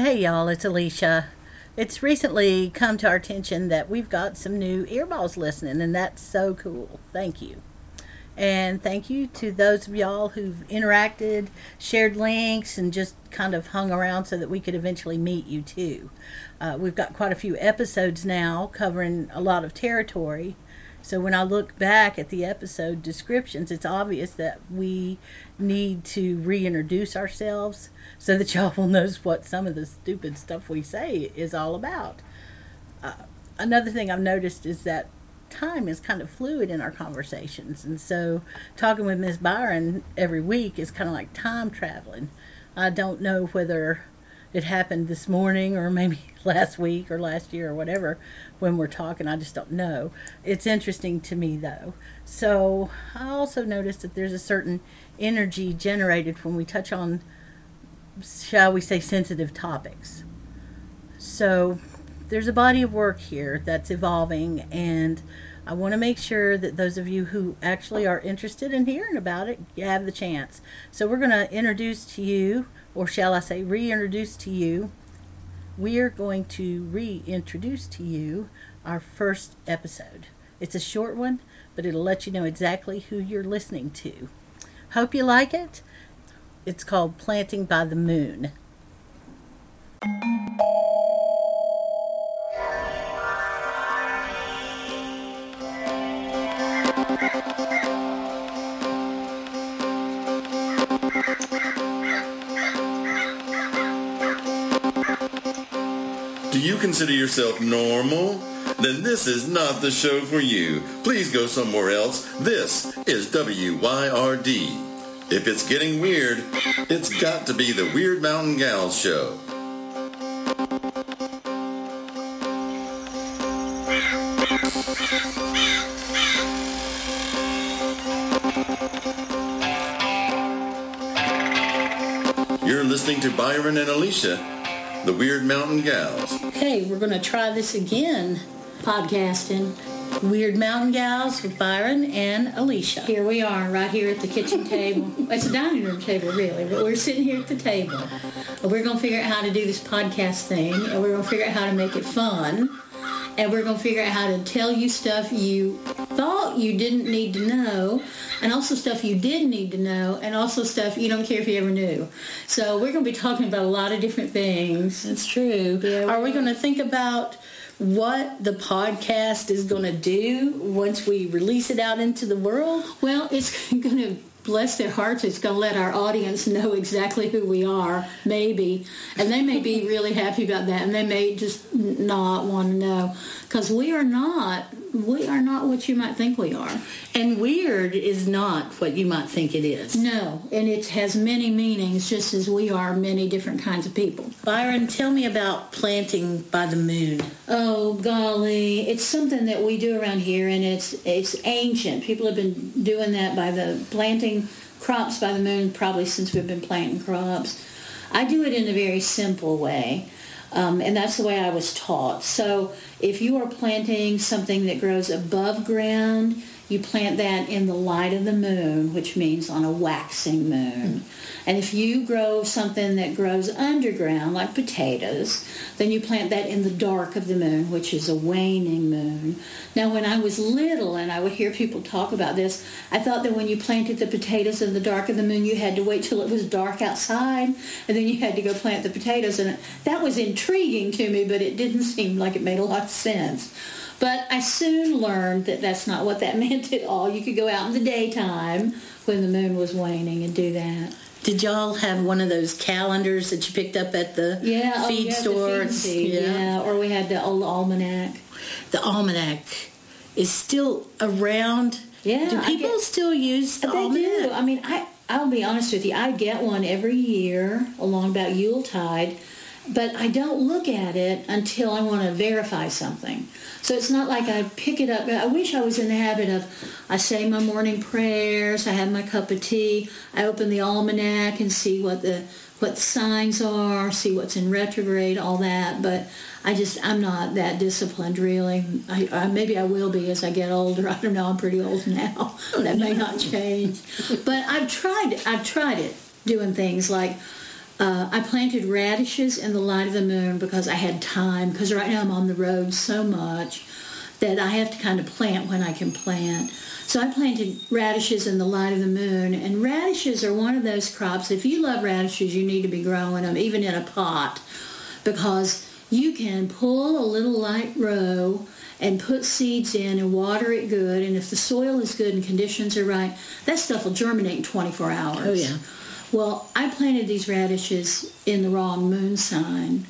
Hey y'all, it's Alicia. It's recently come to our attention that we've got some new earballs listening, and that's so cool. Thank you. And thank you to those of y'all who've interacted, shared links, and just kind of hung around so that we could eventually meet you too. Uh, we've got quite a few episodes now covering a lot of territory. So when I look back at the episode descriptions, it's obvious that we need to reintroduce ourselves so that y'all will know what some of the stupid stuff we say is all about. Uh, another thing I've noticed is that time is kind of fluid in our conversations. And so talking with Ms. Byron every week is kind of like time traveling. I don't know whether it happened this morning or maybe last week or last year or whatever when we're talking. I just don't know. It's interesting to me though. So I also noticed that there's a certain energy generated when we touch on, shall we say, sensitive topics. So there's a body of work here that's evolving, and I want to make sure that those of you who actually are interested in hearing about it have the chance. So we're going to introduce to you, or shall I say, reintroduce to you. We are going to reintroduce to you our first episode. It's a short one, but it'll let you know exactly who you're listening to. Hope you like it. It's called Planting by the Moon. Consider yourself normal? Then this is not the show for you. Please go somewhere else. This is WYRD. If it's getting weird, it's got to be the Wyrd Mountain Gals show. You're listening to Byron and Alicia, the Wyrd Mountain Gals. Okay, we're going to try this again. podcasting. Wyrd Mountain Gals with Byron and Alicia. Here we are, right here at the kitchen table. It's a dining room table, really, but we're sitting here at the table. And we're going to figure out how to do this podcast thing, and we're going to figure out how to make it fun, and we're going to figure out how to tell you stuff you thought you didn't need to know, and also stuff you did need to know, and also stuff you don't care if you ever knew. So we're going to be talking about a lot of different things. That's true. Yeah, Are we we going to think about what the podcast is going to do once we release it out into the world? Well, it's going to bless their hearts. It's going to let our audience know exactly who we are, maybe, and they may be really happy about that, and they may just not want to know because we are not. We are not what you might think we are. And weird is not what you might think it is. No, and it has many meanings, just as we are many different kinds of people. Byron, tell me about planting by the moon. Oh golly, it's something that we do around here, and it's it's ancient. People have been doing that by the planting crops by the moon probably since we've been planting crops. I do it in a very simple way, um, and that's the way I was taught. So if you are planting something that grows above ground, you plant that in the light of the moon, which means on a waxing moon. And if you grow something that grows underground, like potatoes, then you plant that in the dark of the moon, which is a waning moon. Now, when I was little and I would hear people talk about this, I thought that when you planted the potatoes in the dark of the moon, you had to wait till it was dark outside, and then you had to go plant the potatoes. And that was intriguing to me, but it didn't seem like it made a lot of sense. But I soon learned that that's not what that meant at all. You could go out in the daytime when the moon was waning and do that. Did y'all have one of those calendars that you picked up at the Yeah, oh, feed yeah, the store? feed seed, yeah. Or we had the old almanac. The almanac is still around. Yeah, Do people get- still use the They almanac? do. I mean, I I'll be honest with you. I get one every year along about Yuletide, but I don't look at it until I want to verify something. So it's not like I pick it up. I wish I was in the habit of I say my morning prayers, I have my cup of tea, I open the almanac and see what the what the signs are, see what's in retrograde, all that. But I just I'm not that disciplined really. I, I maybe I will be as I get older. I don't know. I'm pretty old now. that may not change. But I've tried. I've tried it doing things like Uh, I planted radishes in the light of the moon because I had time. Because right now I'm on the road so much that I have to kind of plant when I can plant. So I planted radishes in the light of the moon, and radishes are one of those crops. If you love radishes, you need to be growing them, even in a pot, because you can pull a little light row and put seeds in and water it good. And if the soil is good and conditions are right, that stuff will germinate in 24 hours. Oh, yeah. Well, I planted these radishes in the wrong moon sign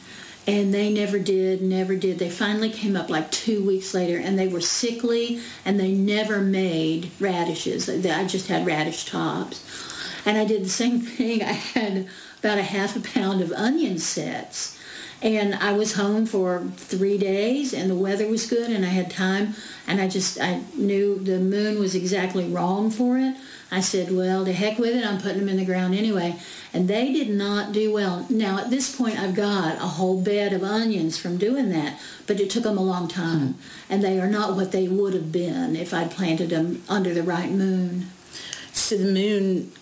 and they never did, never did. They finally came up like two weeks later, and they were sickly, and they never made radishes. I just had radish tops, and I did the same thing. I had about a half a pound of onion sets, and I was home for three days, and the weather was good, and I had time, and I just I knew the moon was exactly wrong for it. I said, well, to heck with it, I'm putting them in the ground anyway. And they did not do well. Now, at this point, I've got a whole bed of onions from doing that, but it took them a long time. Hmm. And they are not what they would have been if I'd planted them under the right moon. So the moon,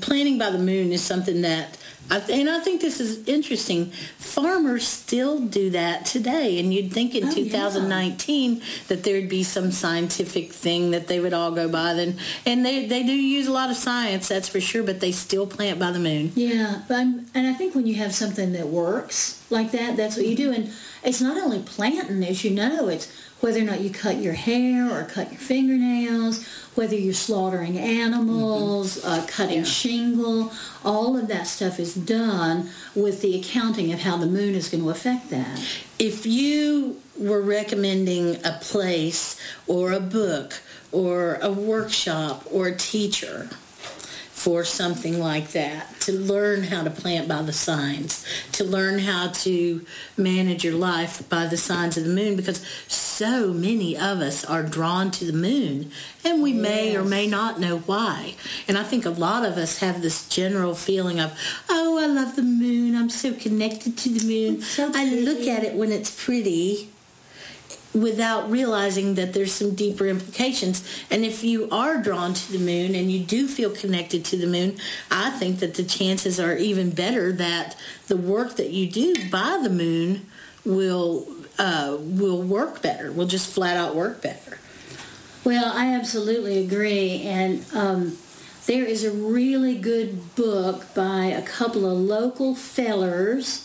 planting by the moon is something that and I think this is interesting. Farmers still do that today, and you'd think in Oh, yeah. 2019 that there'd be some scientific thing that they would all go by. Then, and they they do use a lot of science, that's for sure. But they still plant by the moon. Yeah, but I'm, and I think when you have something that works like that, that's what you do. And it's not only planting, as you know, it's whether or not you cut your hair or cut your fingernails, whether you're slaughtering animals, uh, cutting Yeah. shingle, all of that stuff is done with the accounting of how the moon is going to affect that. If you were recommending a place or a book or a workshop or a teacher for something like that, to learn how to plant by the signs, to learn how to manage your life by the signs of the moon, because so many of us are drawn to the moon, and we may or may not know why. And I think a lot of us have this general feeling of, oh, I love the moon, I'm so connected to the moon. So I look at it when it's pretty without realizing that there's some deeper implications. And if you are drawn to the moon and you do feel connected to the moon, I think that the chances are even better that the work that you do by the moon will uh, will work better. Will just flat out work better. Well, I absolutely agree. And um, there is a really good book by a couple of local fellers,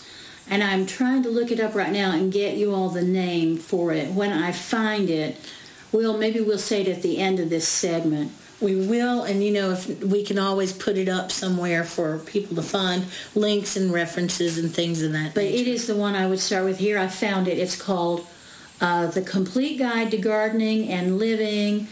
and I'm trying to look it up right now and get you all the name for it. When I find it, we'll maybe we'll say it at the end of this segment. We will, and you know, if we can always put it up somewhere for people to find links and references and things of that But nature. it is the one I would start with here. I found it. It's called uh, The Complete Guide to Gardening and Living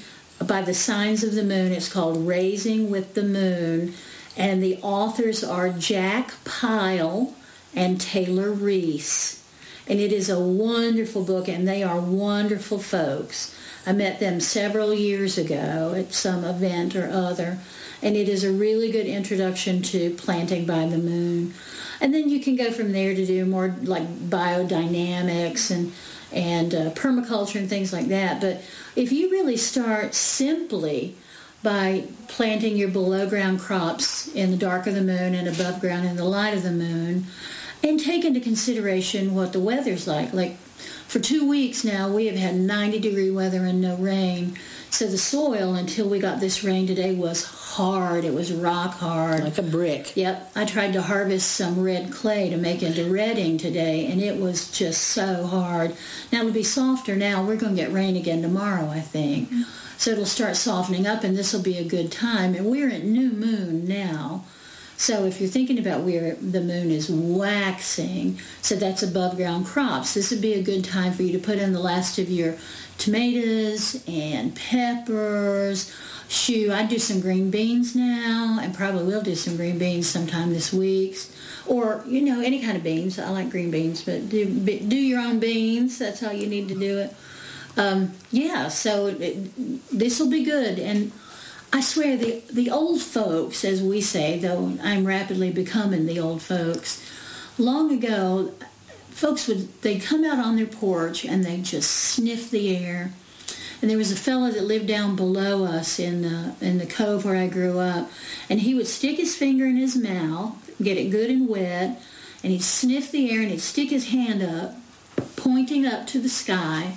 by the Signs of the Moon. It's called Raising with the Moon. And the authors are Jack Pyle and Taylor Reese. And it is a wonderful book, and they are wonderful folks. I met them several years ago at some event or other, and it is a really good introduction to planting by the moon. And then you can go from there to do more like biodynamics and and uh, permaculture and things like that. But if you really start simply by planting your below ground crops in the dark of the moon and above ground in the light of the moon, and take into consideration what the weather's like. Like for two weeks now, we have had 90 degree weather and no rain. So the soil, until we got this rain today, was hard. It was rock hard. like a brick. Yep, I tried to harvest some red clay to make into redding today, and it was just so hard. Now it'll be softer now. We're going to get rain again tomorrow, I think. Mm-hmm. So it'll start softening up, and this will be a good time. And we're at new moon now. So if you're thinking about where the moon is waxing, so that's above ground crops, this would be a good time for you to put in the last of your tomatoes and peppers. Shoo, I do some green beans now, and probably will do some green beans sometime this week, or you know any kind of beans. I like green beans, but do do your own beans. That's how you need to do it. Um, yeah, so this will be good, and I swear the the old folks, as we say, though I'm rapidly becoming the old folks. Long ago, folks would they'd come out on their porch and they'd just sniff the air. And there was a fellow that lived down below us in the in the cove where I grew up, and he would stick his finger in his mouth get it good and wet, and he'd sniff the air and he'd stick his hand up, pointing up to the sky.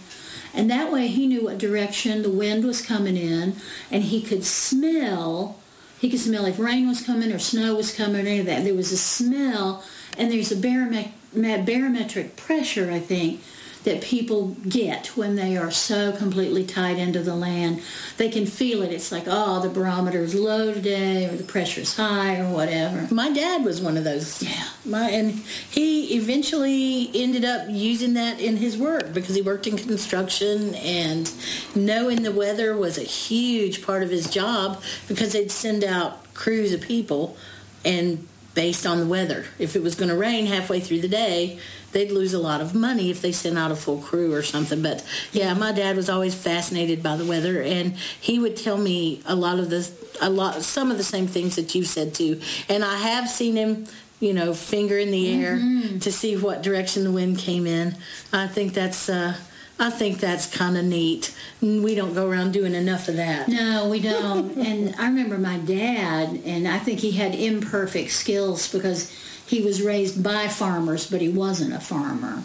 And that way he knew what direction the wind was coming in, and he could smell. He could smell if rain was coming or snow was coming or any of that. There was a smell, and there's a barometric, barometric pressure, I think, that people get when they are so completely tied into the land. They can feel it. It's like, oh, the barometer is low today, or the pressure is high, or whatever. My dad was one of those. Yeah. My and he eventually ended up using that in his work because he worked in construction and knowing the weather was a huge part of his job because they'd send out crews of people and based on the weather. If it was going to rain halfway through the day, they'd lose a lot of money if they sent out a full crew or something. But yeah, my dad was always fascinated by the weather, and he would tell me a lot of the a lot some of the same things that you said too. And I have seen him. You know, finger in the air to see what direction the wind came in. I think that's uh, I think that's kind of neat. Mm, we don't go around doing enough of that. No, we don't. and I remember my dad, and I think he had imperfect skills because he was raised by farmers, but he wasn't a farmer.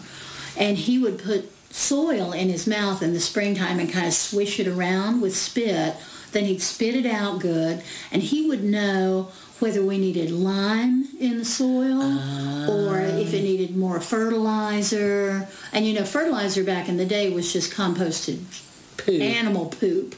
And he would put soil in his mouth in the springtime and kind of swish it around with spit. Then he'd spit it out good, and he would know whether we needed lime in the soil or ah. if it needed more fertilizer. And you know, fertilizer back in the day was just composted Poo. animal poop.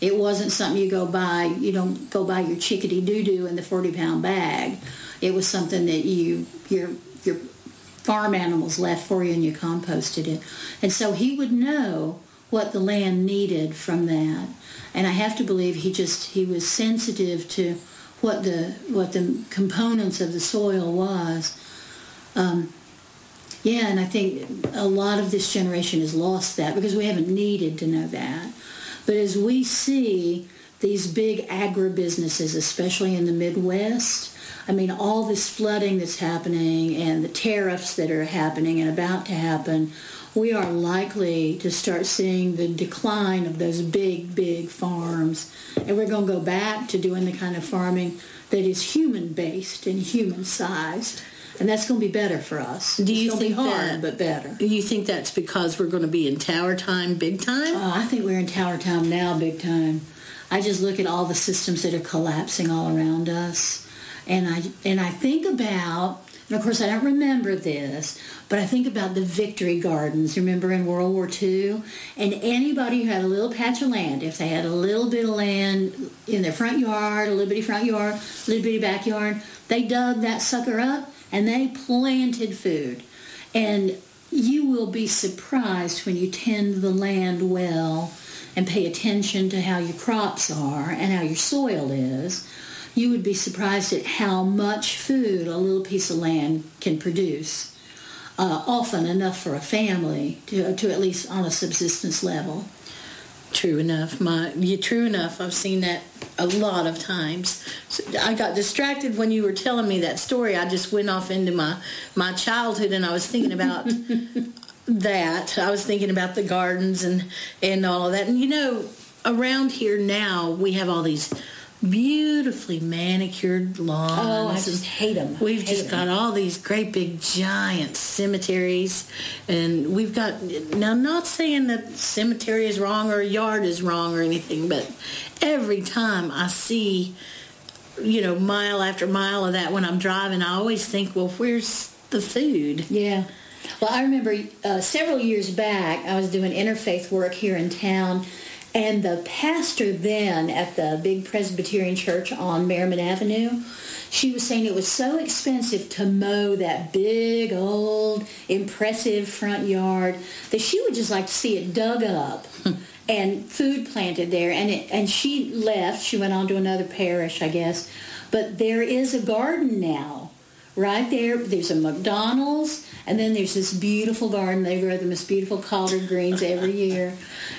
It wasn't something you go buy. You don't go buy your chickadee doo doo in the forty pound bag. It was something that you your your farm animals left for you and you composted it. And so he would know what the land needed from that. And I have to believe he just he was sensitive to what the what the components of the soil was. Um, yeah, and I think a lot of this generation has lost that because we haven't needed to know that. But as we see these big agribusinesses, especially in the Midwest, I mean, all this flooding that's happening and the tariffs that are happening and about to happen, we are likely to start seeing the decline of those big, big farms. And we're going to go back to doing the kind of farming that is human based and human sized. And that's going to be better for us. Do you it's going think to be hard, that- but better? Do you think that's because we're going to be in tower time big time? Oh, I think we're in tower time now, big time. I just look at all the systems that are collapsing all around us, and I and I think about, and of course I don't remember this, but I think about the victory gardens. Remember in World War II, and anybody who had a little patch of land, if they had a little bit of land in their front yard, a little bitty front yard, a little bitty backyard, they dug that sucker up and they planted food, and you will be surprised when you tend the land well and pay attention to how your crops are and how your soil is. You would be surprised at how much food a little piece of land can produce. Uh, often enough for a family to, to at least on a subsistence level. True enough. My yeah, true enough. I've seen that a lot of times. So I got distracted when you were telling me that story. I just went off into my my childhood, and I was thinking about that. I was thinking about the gardens and and all of that. And you know, around here now we have all these beautifully manicured lawns. Oh, I just hate them. We've just got all these great big giant cemeteries, and we've got now. Not saying that cemetery is wrong or a yard is wrong or anything, but every time I see, you know, mile after mile of that when I'm driving, I always think, well, where's the food? Yeah. Well, I remember uh, several years back, I was doing interfaith work here in town, and the pastor then at the big Presbyterian church on Merrimon Avenue, she was saying it was so expensive to mow that big, old, impressive front yard that she would just like to see it dug up. And food planted there, and it, and she left. She went on to another parish, I guess. But there is a garden now right there there's a mcdonald's and then there's this beautiful garden. They grow the most beautiful collard greens every year.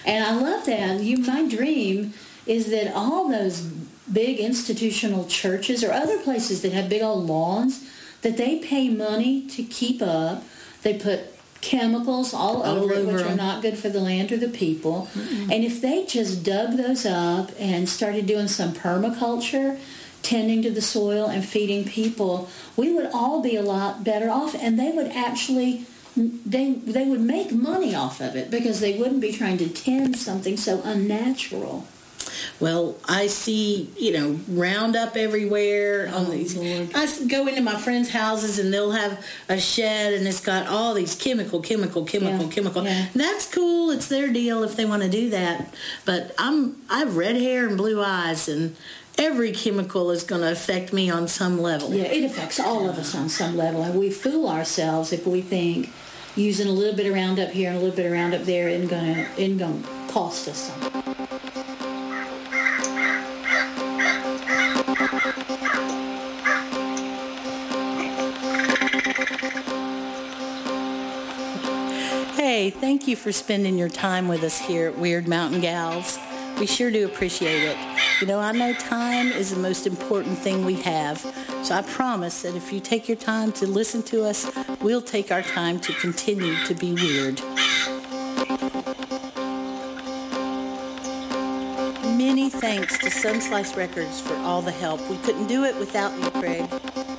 And i love that. You my dream is that all those big institutional churches or other places that have big old lawns that they pay money to keep up. They put chemicals all, All over it which are not good for the land or the people. And if they just dug those up and started doing some permaculture tending to the soil and feeding people, we would all be a lot better off, and they would actually they they would make money off of it because they wouldn't be trying to tend something so unnatural. Well, I see, you know, Roundup everywhere on Oh, these. Lord. I go into my friends' houses and they'll have a shed and it's got all these chemical, chemical, chemical, Yeah, chemical. yeah. That's cool. It's their deal if they want to do that. But I'm I have red hair and blue eyes and every chemical is going to affect me on some level. Yeah, it affects all of us on some level, and we fool ourselves if we think using a little bit of Roundup here and a little bit of Roundup there isn't gonna isn't gonna cost us something. Hey, thank you for spending your time with us here at Wyrd Mountain Gals. We sure do appreciate it. You know, I know time is the most important thing we have. So I promise that if you take your time to listen to us, we'll take our time to continue to be weird. Many thanks to Sunslice Records for all the help. We couldn't do it without you, Craig.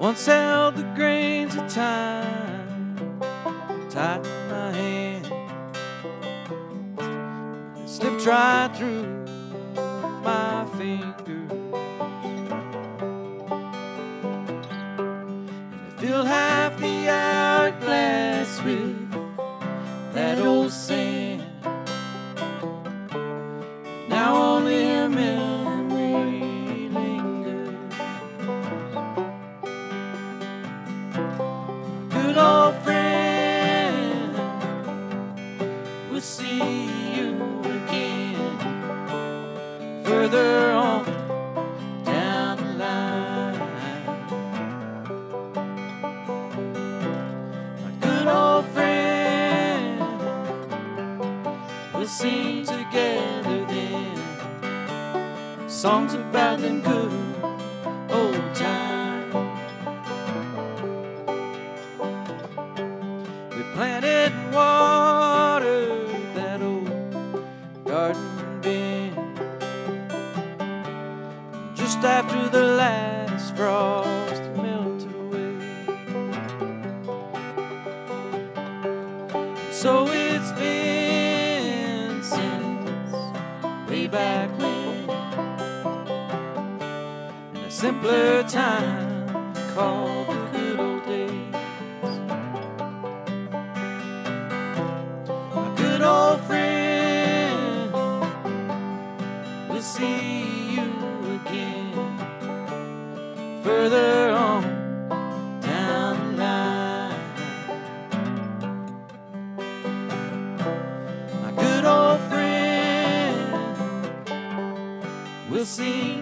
Once held the grains of time tight in my hand. It slipped right through my fingers. Sing together then. Songs about them simpler time called the good old days. my good old friend. We'll see you again further on. We'll sing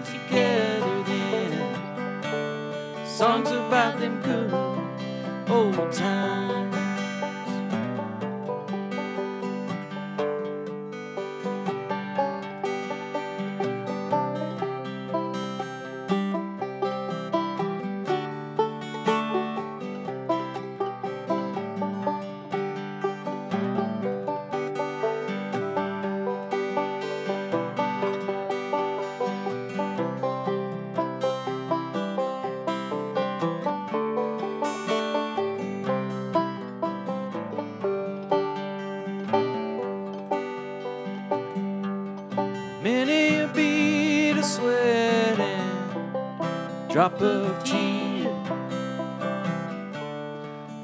songs about them drop of tear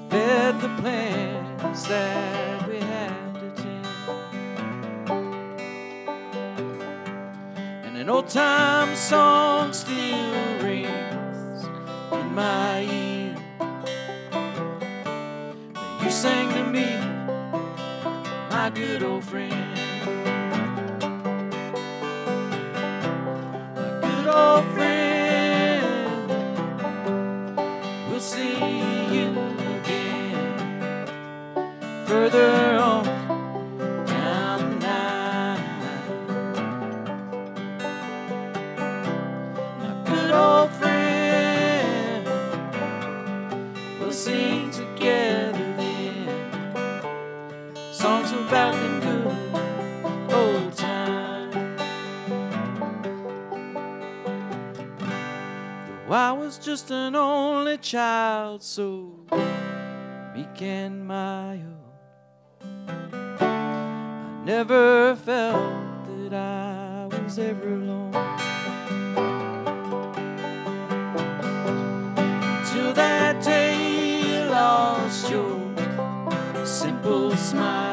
fed the plans that we had to tend. And an old time song still rings in my ear. You sang to me, my good old friend. I was just an only child, so meek and mild. I never felt that I was ever alone. Till that day you lost your simple smile.